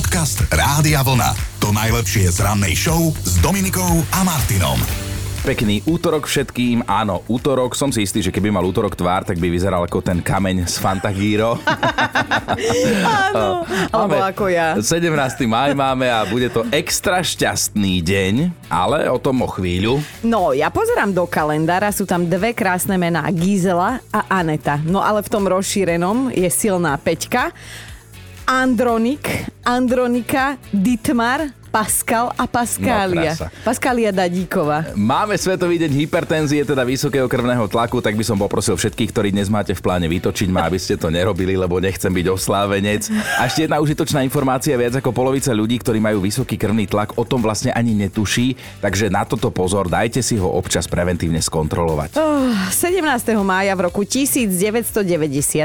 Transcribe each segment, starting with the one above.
Podcast Rádia Vlna. To najlepšie z rannej show s Dominikou a Martinom. Pekný útorok všetkým. Áno, útorok. Som si istý, že keby mal útorok tvár, tak by vyzeral ako ten kameň z Fantagíro. Áno, alebo ako ja. 17. maj máme a bude to extra šťastný deň, ale o tom o chvíľu. No, ja pozerám do kalendára, sú tam dve krásne mená, Gizela a Aneta. No ale v tom rozšírenom je silná Peťka, Andronik, Andronika, Ditmar, Pascal a Paskália. No, krása. Paskália Dadíková. Máme Svetový deň hypertenzie, teda vysokého krvného tlaku, tak by som poprosil všetkých, ktorí dnes máte v pláne vytočiť ma, aby ste to nerobili, lebo nechcem byť oslávenec. A ešte jedna užitočná informácia, viac ako polovica ľudí, ktorí majú vysoký krvný tlak, o tom vlastne ani netuší, takže na toto pozor, dajte si ho občas preventívne skontrolovať. Oh, 17. mája v roku 1990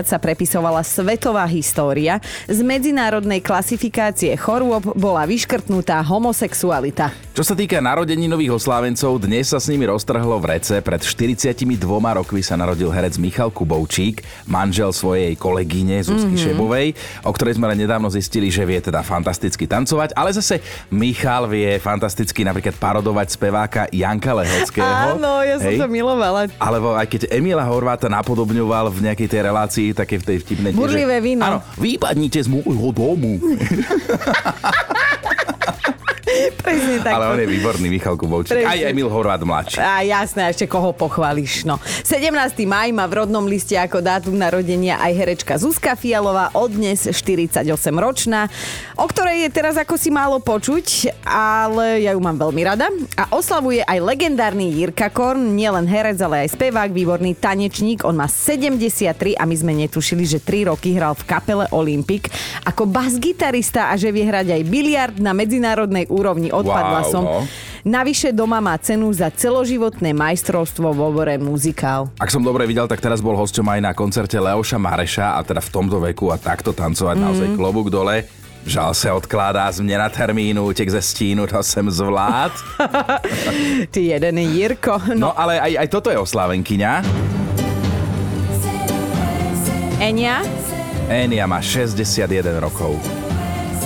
sa prepisovala svetová história. Z medzinárodnej klasifikácie chorôb bola vyškrtnutá homosexualita. Čo sa týka narodeninových oslávencov, dnes sa s nimi roztrhlo v rece. Pred 42 rokmi sa narodil herec Michal Kubovčík, manžel svojej kolegyne Zuzky mm-hmm. Šebovej, o ktorej sme len nedávno zistili, že vie teda fantasticky tancovať, ale zase Michal vie fantasticky napríklad parodovať speváka Janka Lehockého. Áno, ja som Hej. to milovala. Alebo aj keď Emila Horváta napodobňoval v nejakej tej relácii, také v tej vtipnej... Burlivé víno. Áno, vypadnite z môjho domu. Presne tak. Ale on je výborný, Michal Kubovčík. Presne. Aj Emil Horvát mladší. A jasné, a ešte koho pochváliš. No. 17. maj má v rodnom liste ako dátum narodenia aj herečka Zuzka Fialová, od dnes 48 ročná, o ktorej je teraz ako si málo počuť, ale ja ju mám veľmi rada. A oslavuje aj legendárny Jirka Korn, nielen herec, ale aj spevák, výborný tanečník. On má 73 a my sme netušili, že 3 roky hral v kapele Olympic ako bas-gitarista a že vie hrať aj biliard na medzinárodnej úrovni. Odpadla Wow, som. no. Navyše doma má cenu za celoživotné majstrovstvo v obore muzikál. Ak som dobre videl, tak teraz bol hosťom aj na koncerte Leoša Mareša a teda v tomto veku a takto tancovať mm. naozaj klobúk dole. Žal se odkládá změna termínu, utek ze stínu, to jsem zvlád. Ty jeden Jirko. No, No ale aj, aj toto je oslávenkyňa. Enia? Enia má 61 rokov.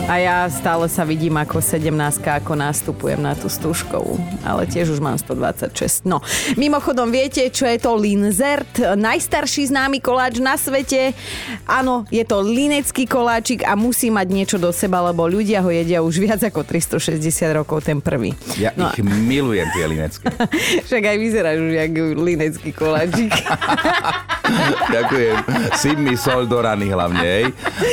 A ja stále sa vidím ako 17 ako nastupujem na tú stužkovú. Ale tiež už mám 126. No, mimochodom viete, čo je to Linzert? Najstarší známy koláč na svete. Áno, je to linecký koláčik a musí mať niečo do seba, lebo ľudia ho jedia už viac ako 360 rokov ten prvý. Ja No, ich milujem, tie linecké. však aj vyzeráš už jak linecký koláčik. Ďakujem. Si mi sol do rany hlavne, hej.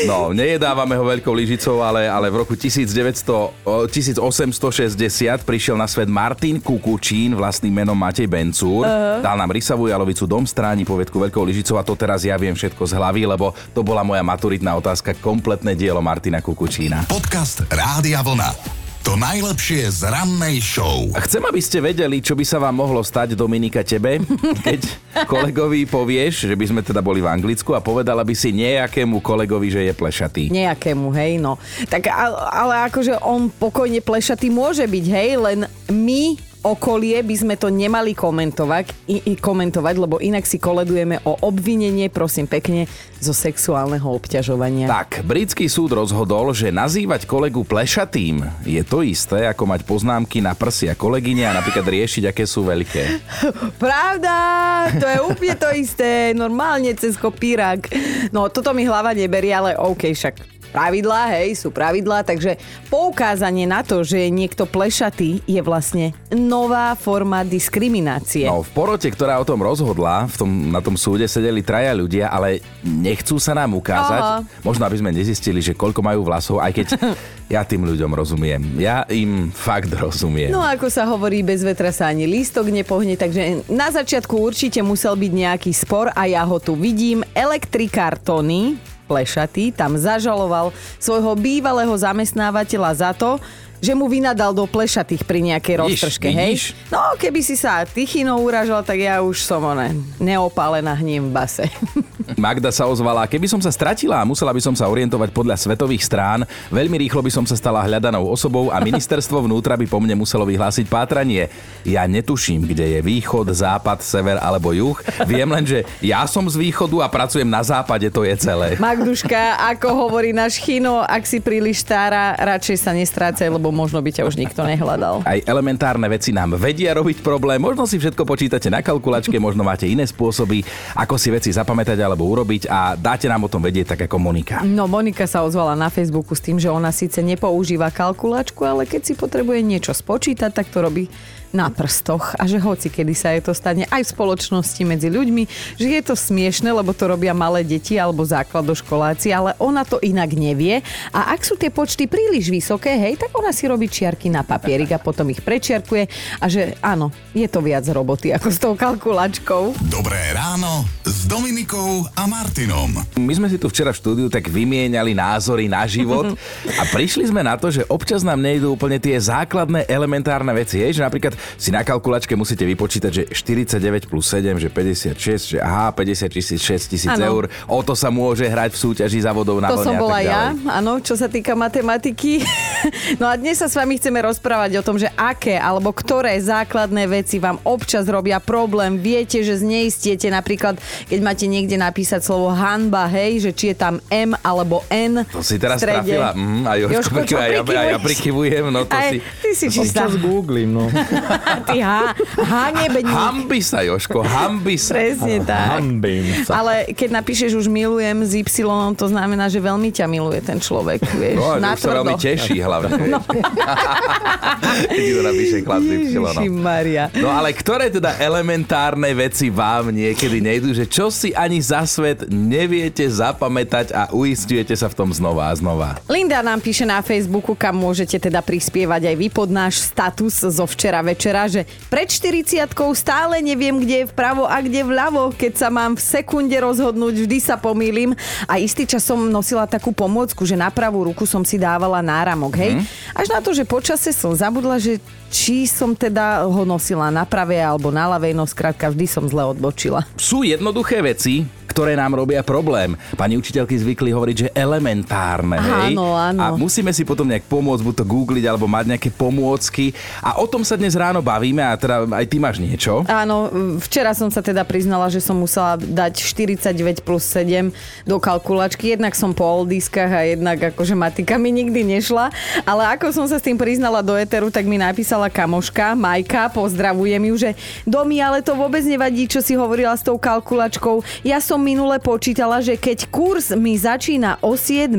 No, nejedávame ho veľkou lyžicou, ale, ale v roku 1900, o, 1860 prišiel na svet Martin Kukučín, vlastným menom Matej Bencúr. Uh-huh. Dal nám rysavú jalovicu, dom stráni, povedku veľkou lyžicou a to teraz ja viem všetko z hlavy, lebo to bola moja maturitná otázka, kompletné dielo Martina Kukučína. Podcast Rádia Vlna. To najlepšie z rannej show. A chcem, aby ste vedeli, čo by sa vám mohlo stať, Dominika, tebe, keď kolegovi povieš, že by sme teda boli v Anglicku a povedala by si nejakému kolegovi, že je plešatý. Nejakému, hej, no. Tak ale, ale akože on pokojne plešatý môže byť, hej, len my okolie by sme to nemali komentovať, i, i komentovať, lebo inak si koledujeme o obvinenie, prosím pekne, zo sexuálneho obťažovania. Tak, britský súd rozhodol, že nazývať kolegu plešatým je to isté, ako mať poznámky na prsia kolegyne a napríklad riešiť, aké sú veľké. Pravda, to je úplne to isté, normálne cez kopírak. No, toto mi hlava neberie, ale OK, však pravidlá, hej, sú pravidlá, takže poukázanie na to, že je niekto plešatý, je vlastne nová forma diskriminácie. No, v porote, ktorá o tom rozhodla, v tom, na tom súde sedeli traja ľudia, ale nechcú sa nám ukázať. Aha. Možno, aby sme nezistili, že koľko majú vlasov, aj keď ja tým ľuďom rozumiem. Ja im fakt rozumiem. No ako sa hovorí, bez vetra sa ani lístok nepohne, takže na začiatku určite musel byť nejaký spor a ja ho tu vidím. Elektrikár Tony, plešatý, tam zažaloval svojho bývalého zamestnávateľa za to, že mu vynadal do plešatých pri nejakej roztržke, hej? No, keby si sa Tichino uražal, tak ja už som one, neopálená hním v base. Magda sa ozvala, keby som sa stratila a musela by som sa orientovať podľa svetových strán, veľmi rýchlo by som sa stala hľadanou osobou a ministerstvo vnútra by po mne muselo vyhlásiť pátranie. Ja netuším, kde je východ, západ, sever alebo juh. Viem len, že ja som z východu a pracujem na západe, to je celé. Magduška, ako hovorí náš Chino, ak si príliš stará, radšej sa nestrácaj, lebo možno by ťa už nikto nehľadal. Aj elementárne veci nám vedia robiť problém. Možno si všetko počítate na kalkulačke, možno máte iné spôsoby, ako si veci zapamätať alebo urobiť a dáte nám o tom vedieť tak ako Monika. No Monika sa ozvala na Facebooku s tým, že ona síce nepoužíva kalkulačku, ale keď si potrebuje niečo spočítať, tak to robí na prstoch a že hoci kedy sa je to stane aj v spoločnosti medzi ľuďmi, že je to smiešne, lebo to robia malé deti alebo základoškoláci, ale ona to inak nevie a ak sú tie počty príliš vysoké, hej, tak ona si robí čiarky na papierik a potom ich prečiarkuje a že áno, je to viac roboty ako s tou kalkulačkou. Dobré ráno s Dominikou a Martinom. My sme si tu včera v štúdiu tak vymieniali názory na život a prišli sme na to, že občas nám nejdú úplne tie základné elementárne veci. Je, že napríklad si na kalkulačke musíte vypočítať, že 49 plus 7, že 56, že aha, 50 tisíc, 6 tisíc eur. O to sa môže hrať v súťaži závodov na To som bola ja, áno, čo sa týka matematiky. No a dnes sa s vami chceme rozprávať o tom, že aké alebo ktoré základné veci vám občas robia problém. Viete, že zneistiete napríklad, keď máte niekde napísať slovo hanba, hej, že či je tam M alebo N. To si teraz trafila. Mm, a Jožko, Jožko, čo a ja, a ja prikyvujem, no to Aj, si... ty si čistá. Občas googlím, no. Ty ha, hanebník. Hambi sa, Joško, hambi sa. Presne tak. Hambím sa. Ale keď napíšeš už milujem s Y, to znamená, že veľmi ťa miluje ten človek, vieš. No, už sa veľmi teší hlavne. No. Keď to napíše chlap s Y, no. No ale ktoré teda elementárne veci vám niekedy nejdú, že čo si ani za svet neviete zapamätať a uistujete sa v tom znova a znova? Linda nám píše na Facebooku, kam môžete teda prispievať aj vy pod náš status zo včera večera, že pred 40 stále neviem, kde je vpravo a kde vľavo. Keď sa mám v sekunde rozhodnúť, vždy sa pomýlim. A istý čas som nosila takú pomôcku, že na pravú ruku som si dávala náramok, hej. Až na to, že počase som zabudla, že či som teda ho nosila na pravej alebo na ľavej, no skrátka vždy som zle odbočila. Sú jednoduché veci, ktoré nám robia problém. Pani učiteľky zvykli hovoriť, že elementárne, hej? Áno, áno. A musíme si potom nejak pomôcť, buď to googliť, alebo mať nejaké pomôcky. A o tom sa dnes ráno bavíme a teda aj ty máš niečo. Áno, včera som sa teda priznala, že som musela dať 49 plus 7 do kalkulačky. Jednak som po oldiskách a jednak akože matika mi nikdy nešla. Ale ako som sa s tým priznala do Eteru, tak mi napísala kamoška, Majka, pozdravujem ju, že Domi, ale to vôbec nevadí, čo si hovorila s tou kalkulačkou. Ja som minule počítala, že keď kurz mi začína o 7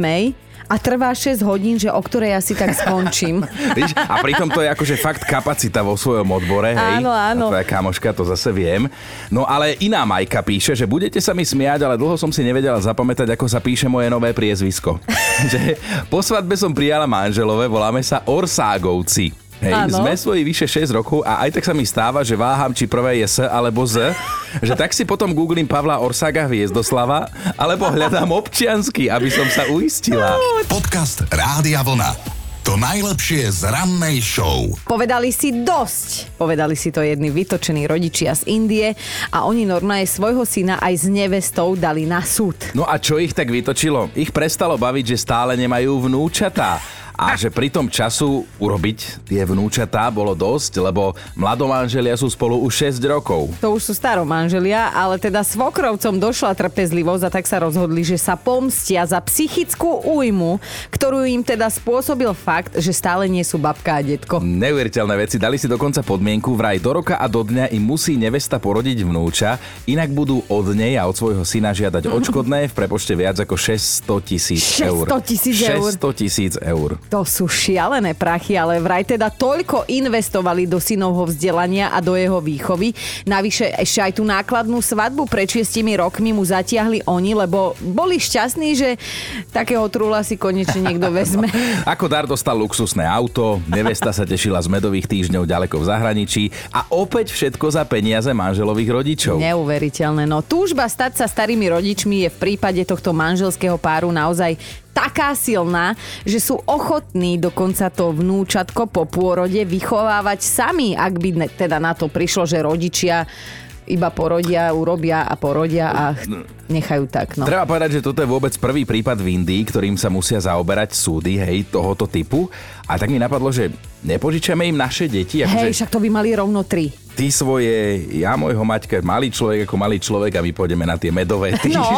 a trvá 6 hodín, že o ktorej asi tak skončím. Víš? A pritom to je akože fakt kapacita vo svojom odbore, hej? Áno, áno. A tvoja kamoška, to zase viem. No ale iná Majka píše, že budete sa mi smiať, ale dlho som si nevedela zapamätať, ako sa píše moje nové priezvisko. že po svadbe som prijala manželové, voláme sa Orságovci. Hej, Áno. sme svoji vyše 6 rokov a aj tak sa mi stáva, že váham, či prvé je S alebo Z, že tak si potom googlím Pavla Orsága Hviezdoslava, alebo hľadám občiansky, aby som sa uistila. Podcast Rádia Vlna. To najlepšie z rannej show. Povedali si dosť. Povedali si to jedni vytočení rodičia z Indie a oni normálne svojho syna aj s nevestou dali na súd. No a čo ich tak vytočilo? Ich prestalo baviť, že stále nemajú vnúčatá. A že pri tom času urobiť tie vnúčatá bolo dosť, lebo mladomanželia sú spolu už 6 rokov. To už sú staromanželia, ale teda svokrovcom došla trpezlivosť a tak sa rozhodli, že sa pomstia za psychickú újmu, ktorú im teda spôsobil fakt, že stále nie sú babka a detko. Neuveriteľné veci, dali si dokonca podmienku, vraj do roka a do dňa im musí nevesta porodiť vnúča, inak budú od nej a od svojho syna žiadať odškodné v prepočte viac ako 600 tisíc eur. 600 000 eur. 600 tisíc eur. To sú šialené prachy, ale vraj teda toľko investovali do synovho vzdelania a do jeho výchovy. Navyše ešte aj tú nákladnú svadbu pred šiestimi rokmi mu zatiahli oni, lebo boli šťastní, že takého trúla si konečne niekto vezme. Ako dar dostal luxusné auto, nevesta sa tešila z medových týždňov ďaleko v zahraničí a opäť všetko za peniaze manželových rodičov. Neuveriteľné. No túžba stať sa starými rodičmi je v prípade tohto manželského páru naozaj taká silná, že sú ochotní dokonca to vnúčatko po pôrode vychovávať sami, ak by teda na to prišlo, že rodičia iba porodia, urobia a porodia a ch- nechajú tak. No. Treba povedať, že toto je vôbec prvý prípad v Indii, ktorým sa musia zaoberať súdy, hej, tohoto typu. A tak mi napadlo, že nepožičame im naše deti. Hej, Akože však to by mali rovno tri. ty svoje, ja môjho Maťka, malý človek ako malý človek a my pôjdeme na tie medové. Ty, No.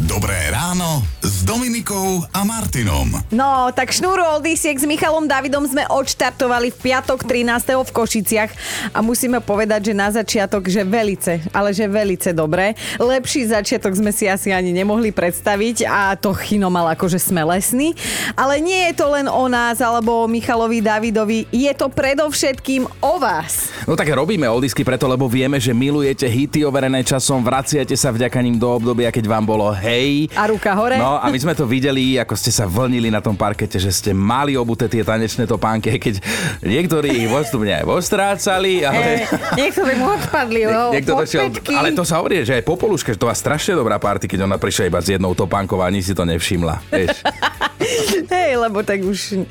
Dobré ráno Dominikou a Martinom. No, tak šnúru Oldisiek s Michalom Davidom sme odštartovali v piatok 13. v Košiciach a musíme povedať, že na začiatok, že velice, ale že velice dobre. Lepší začiatok sme si asi ani nemohli predstaviť a to chino mal akože sme lesný. Ale nie je to len o nás alebo o Michalovi Davidovi, je to predovšetkým o vás. No tak robíme oldisky preto, lebo vieme, že milujete hity overené časom, vraciate sa vďaka ním do obdobia, keď vám bolo hej. A ruka hore. No a my sme to videli, ako ste sa vlnili na tom parkete, že ste mali obuté tie tanečné topánky, keď niektorí ich postupne aj postrácali, ale... E, niektorí mu odpadli, o, Niekto došiel, ale to sa hovorí, že aj Popoluška, že to má strašne dobrá party, keď ona prišla iba s jednou topánkou a ani si to nevšimla. Vieš. Hej, lebo tak už...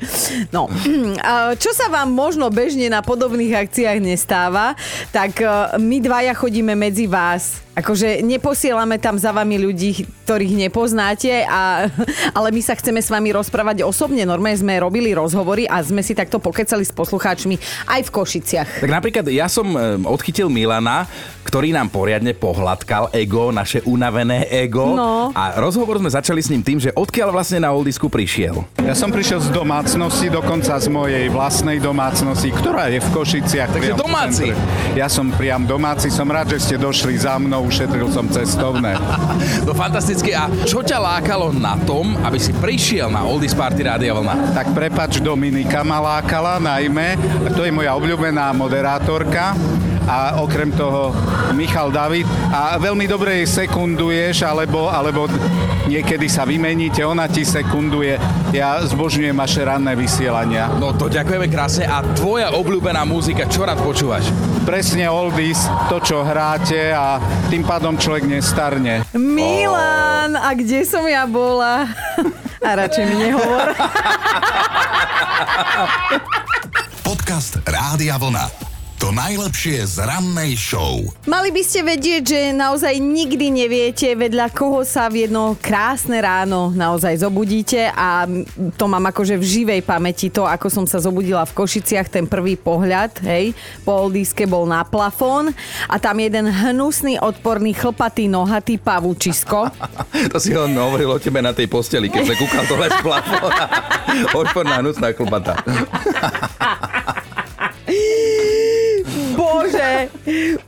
No, čo sa vám možno bežne na podobných akciách nestáva, tak e, my dvaja chodíme medzi vás. Akože neposielame tam za vami ľudí, ktorých nepoznáte, a, ale my sa chceme s vami rozprávať osobne. Normálne sme robili rozhovory a sme si takto pokecali s poslucháčmi aj v Košiciach. Tak napríklad ja som odchytil Milana, ktorý nám poriadne pohľadkal ego, naše unavené ego. No. A rozhovor sme začali s ním tým, že odkiaľ vlastne na Oldisku prišiel. Ja som prišiel z domácnosti, dokonca z mojej vlastnej domácnosti, ktorá je v Košiciach. Takže domáci. Ja som priam domáci, som rád, že ste došli za mnou, ušetril som cestovné. No fantastické. A čo ťa lákalo na tom, aby si prišiel na Oldies Party Rádia Vlna? Tak prepač, Dominika ma lákala najmä, to je moja obľúbená moderátorka a okrem toho Michal David a veľmi dobre jej sekunduješ, alebo, alebo niekedy sa vymeníte, ona ti sekunduje. Ja zbožňujem vaše ranné vysielania. No to ďakujeme krásne. A tvoja obľúbená muzika, čo rád počúvaš? presne oldies, to, čo hráte a tým pádom človek nestarne. Milan, a kde som ja bola? A radšej mi nehovor. Podcast Rádia Vlna. To najlepšie z rannej show. Mali by ste vedieť, že naozaj nikdy neviete, vedľa koho sa v jedno krásne ráno naozaj zobudíte a to mám akože v živej pamäti to, ako som sa zobudila v Košiciach, ten prvý pohľad, hej, po oldíske bol na plafón a tam jeden hnusný, odporný, chlpatý, nohatý pavúčisko. To si on hovoril o tebe na tej posteli, keď sa kúkal dole z plafóna. Odporná, hnusná klbata. Bože,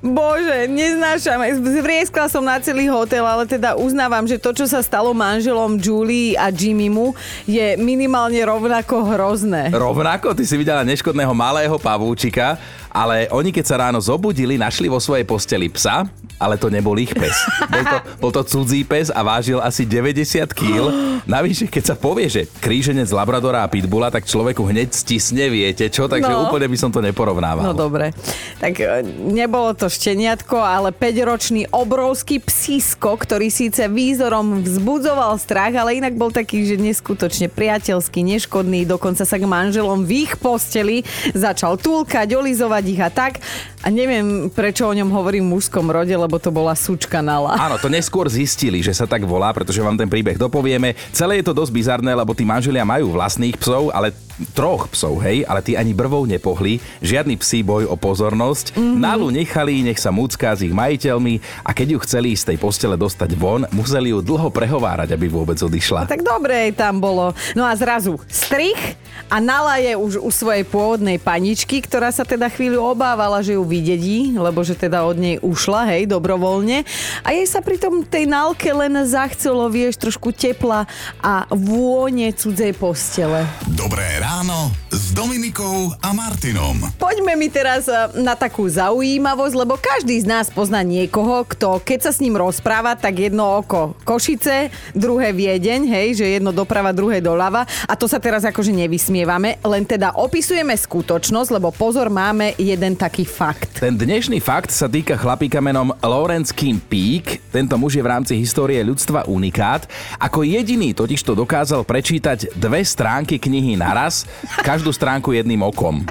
bože, neznášam. Zvrieskla som na celý hotel, ale teda uznávam, že to, čo sa stalo manželom Julie a Jimmymu, je minimálne rovnako hrozné. Rovnako, ty si videla neškodného malého pavúčika, ale oni keď sa ráno zobudili, našli vo svojej posteli psa, ale to nebol ich pes. Bol to, bol to cudzí pes a vážil asi 90 kg. Navyše, keď sa povie, že kríženec Labradora a Pitbulla, tak človeku hneď stisne, viete čo? Takže No. úplne by som to neporovnával. No dobre. Tak e, nebolo to šteniatko, ale 5-ročný obrovský psísko, ktorý síce výzorom vzbudzoval strach, ale inak bol taký, že neskutočne priateľský, neškodný, dokonca sa k manželom v ich posteli začal túlkať, olizovať ich a tak. A neviem, prečo o ňom hovorím v mužskom rode, lebo to bola sučka nala. Áno, to neskôr zistili, že sa tak volá, pretože vám ten príbeh dopovieme. Celé je to dosť bizarné, lebo tí manželia majú vlastných psov, ale troch psov, hej, ale tí ani brvou nepohli. Žiadny psí boj o pozornosť. Mm-hmm. Nalu nechali, nech sa múcká s ich majiteľmi a keď ju chceli z tej postele dostať von, museli ju dlho prehovárať, aby vôbec odišla. Tak dobre jej tam bolo. No a zrazu strich a Nala je už u svojej pôvodnej paničky, ktorá sa teda chvíľu obávala, že ju vydedí, lebo že teda od nej ušla, hej, dobrovoľne. A jej sa pri tom tej Nalke len zachcelo, vieš, trošku tepla a vône cudzej postele. Dobré ráno s s Dominikou a Martinom. Poďme mi teraz e, na takú zaujímavosť, lebo každý z nás pozná niekoho, kto keď sa s ním rozpráva, tak jedno oko Košice, druhé Viedeň, hej, že jedno doprava, druhé doľava. A to sa teraz akože nevysmievame, len teda opisujeme skutočnosť, lebo pozor, máme jeden taký fakt. Ten dnešný fakt sa týka chlapíka menom Lawrence Kim Peak. Tento muž je v rámci histórie ľudstva unikát. Ako jediný totiž to dokázal prečítať dve stránky knihy naraz, každú stránku jedným okom.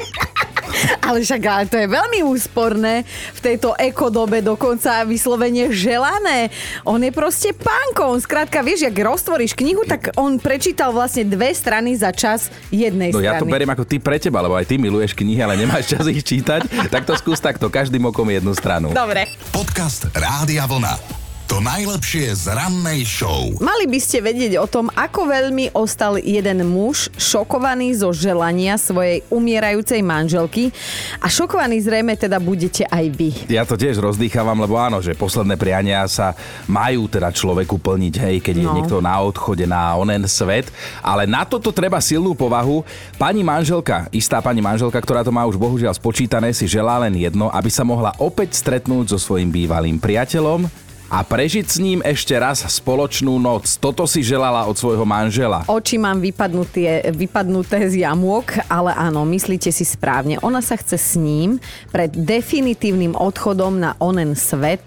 Ale však ale to je veľmi úsporné v tejto ekodobe, dokonca vyslovene želané. On je proste pánko. On skrátka, vieš, ak roztvoríš knihu, tak on prečítal vlastne dve strany za čas jednej No strany. ja to beriem ako ty pre teba, lebo aj ty miluješ knihy, ale nemáš čas ich čítať. Tak to skús takto, každým okom jednu stranu. Dobre. Podcast Rádia Vlna. To najlepšie z rannej show. Mali by ste vedieť o tom, ako veľmi ostal jeden muž šokovaný zo želania svojej umierajúcej manželky a šokovaný zrejme teda budete aj vy. Ja to tiež rozdýchavam, lebo áno, že posledné priania sa majú teda človeku plniť, hej, keď je No. niekto na odchode na onen svet, ale na toto treba silnú povahu. Pani manželka, istá pani manželka, ktorá to má už bohužiaľ spočítané, si želá len jedno, aby sa mohla opäť stretnúť so svojím bývalým priateľom a prežiť s ním ešte raz spoločnú noc. Toto si želala od svojho manžela. Oči mám vypadnuté, vypadnuté z jamôk, ale áno, myslíte si správne. Ona sa chce s ním pred definitívnym odchodom na onen svet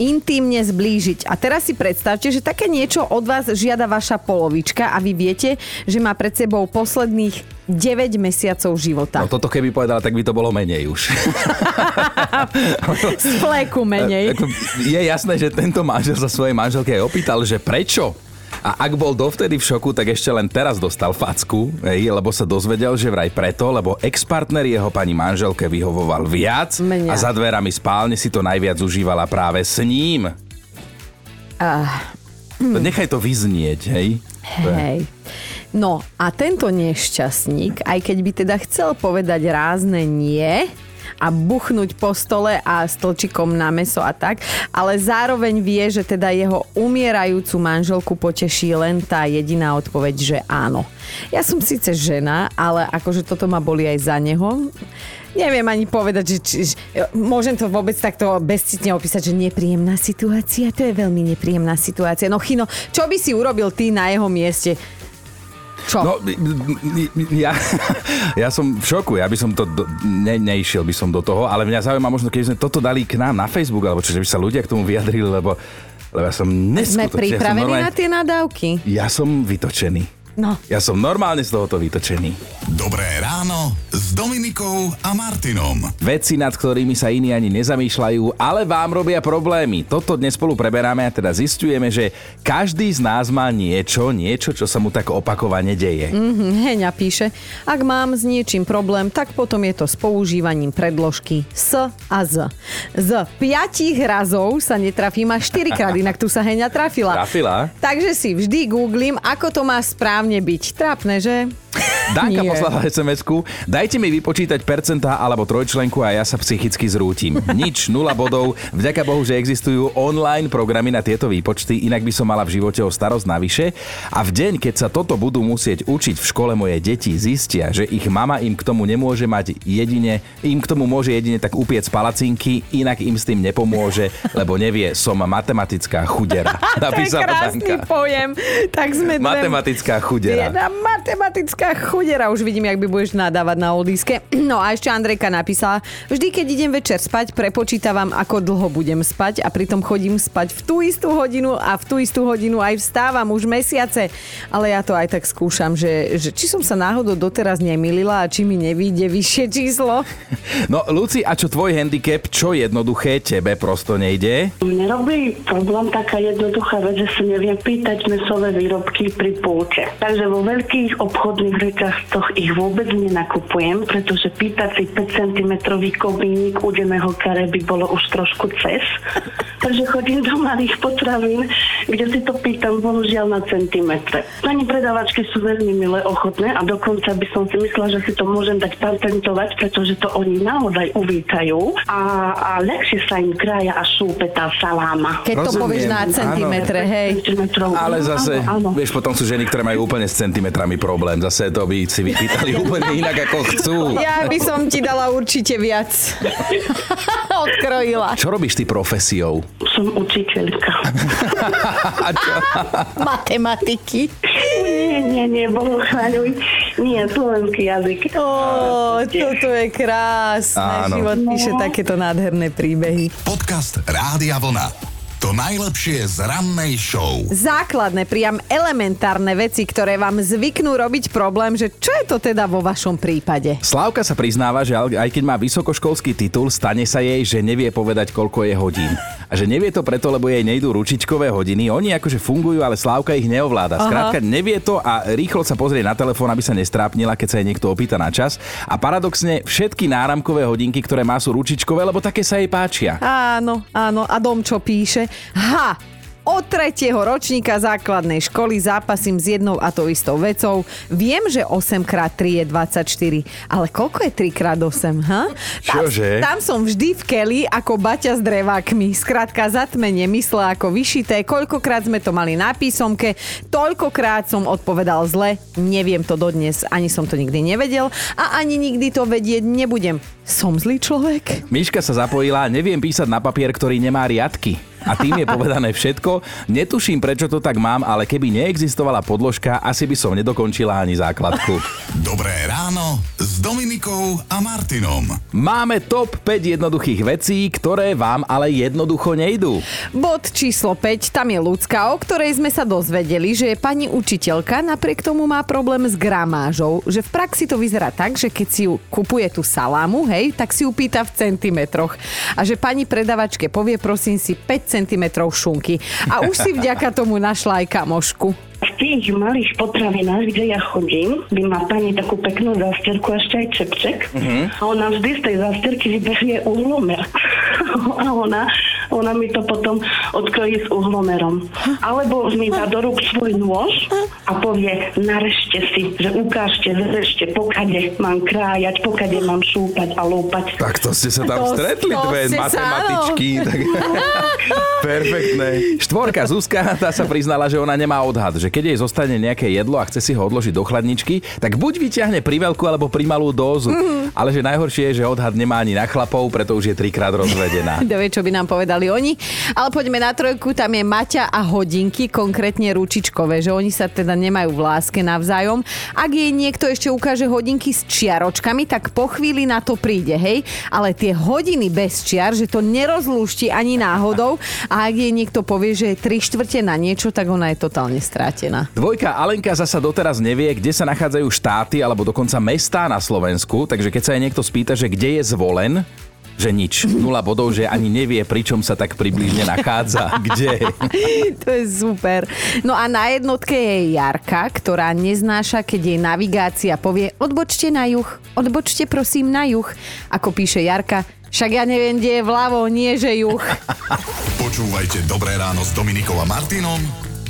intímne zblížiť. A teraz si predstavte, že také niečo od vás žiada vaša polovička a vy viete, že má pred sebou posledných 9 mesiacov života. No toto keby povedala, tak by to bolo menej už. Z fleku menej. Je jasné, že tento manžel sa svojej manželke aj opýtal, že prečo? A ak bol dovtedy v šoku, tak ešte len teraz dostal facku, hej, lebo sa dozvedel, že vraj preto, lebo ex-partner jeho pani manželke vyhovoval viac Mňa. a za dverami spálne si to najviac užívala práve s ním. Ah, Nechaj to vyznieť, hej. Hej. No a tento nešťastník, aj keď by teda chcel povedať rázne nie, a buchnúť po stole a stĺčikom na meso a tak, ale zároveň vie, že teda jeho umierajúcu manželku poteší len tá jediná odpoveď, že áno. Ja som síce žena, ale akože toto ma boli aj za neho. Neviem ani povedať, že, či, že môžem to vôbec takto bezcitne opísať, že nepríjemná situácia, to je veľmi nepríjemná situácia. No Chino, čo by si urobil ty na jeho mieste? Čo? No, ja, ja som v šoku, ja by som to, do, ne, neišiel by som do toho, ale mňa zaujíma možno, keď sme toto dali k nám na Facebook, alebo že by sa ľudia k tomu vyjadrili, lebo, lebo ja som Sme neskutočný. pripravení ja som na tie nadávky? Ja som vytočený. No. Ja som normálne z tohoto vytočený. Dobré ráno s Dominikou a Martinom. Veci, nad ktorými sa iní ani nezamýšľajú, ale vám robia problémy. Toto dnes spolu preberáme a teda zistujeme, že každý z nás má niečo, niečo, čo sa mu tak opakovane deje. Mhm, Heňa píše, ak mám s niečím problém, tak potom je to s používaním predložky S a Z. Z piatich razov sa netrafím až 4 krát, inak tu sa Heňa trafila. Trafila? Takže si vždy googlím, ako to má správne byť. Trápne, že? Danka poslala SMS-ku, dajte mi vypočítať percentá alebo trojčlenku a ja sa psychicky zrútim. Nič, nula bodov. Vďaka Bohu, že existujú online programy na tieto výpočty, inak by som mala v živote o starosť navyše. A v deň, keď sa toto budú musieť učiť v škole moje deti, zistia, že ich mama im k tomu nemôže mať jedine, im k tomu môže jedine tak upiec palacinky, inak im s tým nepomôže, lebo nevie, som matematická chudera. to je Napísala krásny Danka. pojem. Tak sme. Matematická chudera. Jedna matematická chudera. Už vidím, jak by budeš nadávať na oldiske. No a ešte Andrejka napísala, vždy, keď idem večer spať, prepočítavam, ako dlho budem spať a pritom chodím spať v tú istú hodinu a v tú istú hodinu aj vstávam už mesiace. Ale ja to aj tak skúšam, že, že či som sa náhodou doteraz nemilila a či mi nevíde vyššie číslo. No, Luci, a čo tvoj handicap? Čo jednoduché tebe prosto nejde? Mne robí problém taká jednoduchá vec, že si neviem pýtať mesové výrobky pri pôlke. Takže vo veľkých obchodných reťazcoch ich vôbec nenakupujem, pretože pýtať si 5 cm kobínik u Demeho kare by bolo už trošku cez. Takže chodím do malých potravín, kde si to pýtam bohužiaľ na centimetre. Pani predavačky sú veľmi milé, ochotné a dokonca by som si myslela, že si to môžem dať patentovať, pretože to oni naozaj uvítajú a, a ľahšie sa im krája a šúpe tá saláma. Keď to Rozumiem, povieš na áno. centimetre, hej. Centimetrov. Ale Áno, zase, áno, áno. vieš, potom sú ženy, ktoré majú úplne s centimetrami problém. Zase to by si vypýtali úplne inak, ako chcú. Ja by som ti dala určite viac. Odkrojila. Čo robíš ty profesiou? Som učiteľka. A čo? Matematiky. nie, nie, nie, Bohu chváľuj. Nie, slovenský jazyk. Ó, toto je krásne. Áno. Život píše takéto nádherné príbehy. Podcast Rádia Vlna. To najlepšie z rannej show. Základné, priam elementárne veci, ktoré vám zvyknú robiť problém, že čo je to teda vo vašom prípade? Slávka sa priznáva, že aj keď má vysokoškolský titul, stane sa jej, že nevie povedať, koľko je hodín. A že nevie to preto, lebo jej nejdú ručičkové hodiny. Oni akože fungujú, ale Slávka ich neovláda. Skrátka, nevie to a rýchlo sa pozrie na telefón, aby sa nestrápnila, keď sa jej niekto opýta na čas. A paradoxne, všetky náramkové hodinky, ktoré má, sú ručičkové, lebo také sa jej páčia. Áno, áno. A dom čo píše? Ha! Od tretieho ročníka základnej školy zápasím s jednou a tou istou vecou. Viem, že 8x3 je 24, ale koľko je 3x8, ha? Tam, Čože? tam som vždy v keli ako baťa s drevákmi. Skrátka zatmenie mysle ako vyšité. Koľkokrát sme to mali na písomke, toľkokrát som odpovedal zle. Neviem to dodnes, ani som to nikdy nevedel a ani nikdy to vedieť nebudem. Som zlý človek? Myška sa zapojila, neviem písať na papier, ktorý nemá riadky. A tým je povedané všetko. Netuším, prečo to tak mám, ale keby neexistovala podložka, asi by som nedokončila ani základku. Dobré ráno Dominikou a Martinom. Máme top 5 jednoduchých vecí, ktoré vám ale jednoducho nejdú. Bod číslo 5, tam je ľudská, o ktorej sme sa dozvedeli, že pani učiteľka napriek tomu má problém s gramážou, že v praxi to vyzerá tak, že keď si ju kupuje tú salámu, hej, tak si ju pýta v centimetroch. A že pani predavačke povie, prosím si, 5 cm šunky. A už si vďaka tomu našla aj kamošku. V tých malých potravinách, kde ja chodím, by má pani takú peknú zásterku a ešte aj čepček. A ona vždy z tej zásterky vyberie uhlomer. a ona, ona mi to potom odkrojí s uhlomerom. Alebo mi dá do rúk svoj nôž a povie, narešte si, že ukážte, zrešte, pokade mám krájať, pokade mám šúpať a lúpať. Tak to ste sa tam To- stretli, to dve matematičky. Tak... Perfektné. Štvorka Zuzka, tá sa priznala, že ona nemá odhad, že keď jej zostane nejaké jedlo a chce si ho odložiť do chladničky, tak buď vyťahne pri veľkú alebo pri malú dózu. Ale že najhoršie je, že odhad nemá ani na chlapov, preto už je trikrát rozvedená. Kto vie, čo by nám povedali oni. Ale poďme na trojku, tam je Maťa a hodinky, konkrétne ručičkové, že oni sa teda nemajú v láske navzájom. Ak jej niekto ešte ukáže hodinky s čiaročkami, tak po chvíli na to príde, hej. Ale tie hodiny bez čiar, že to nerozlúšti ani náhodou a ak jej niekto povie, že je tri štvrte na niečo, tak ona je totálne strátená. Dvojka Alenka zasa doteraz nevie, kde sa nachádzajú štáty alebo dokonca mestá na Slovensku, takže keď sa jej niekto spýta, že kde je zvolen, že nič. Nula bodov, že ani nevie, pričom sa tak približne nachádza. Kde? To je super. No a na jednotke je Jarka, ktorá neznáša, keď jej navigácia povie odbočte na juh, odbočte prosím na juh. Ako píše Jarka, však ja neviem, kde je vľavo, nie že juh. Počúvajte Dobré ráno s Dominikou a Martinom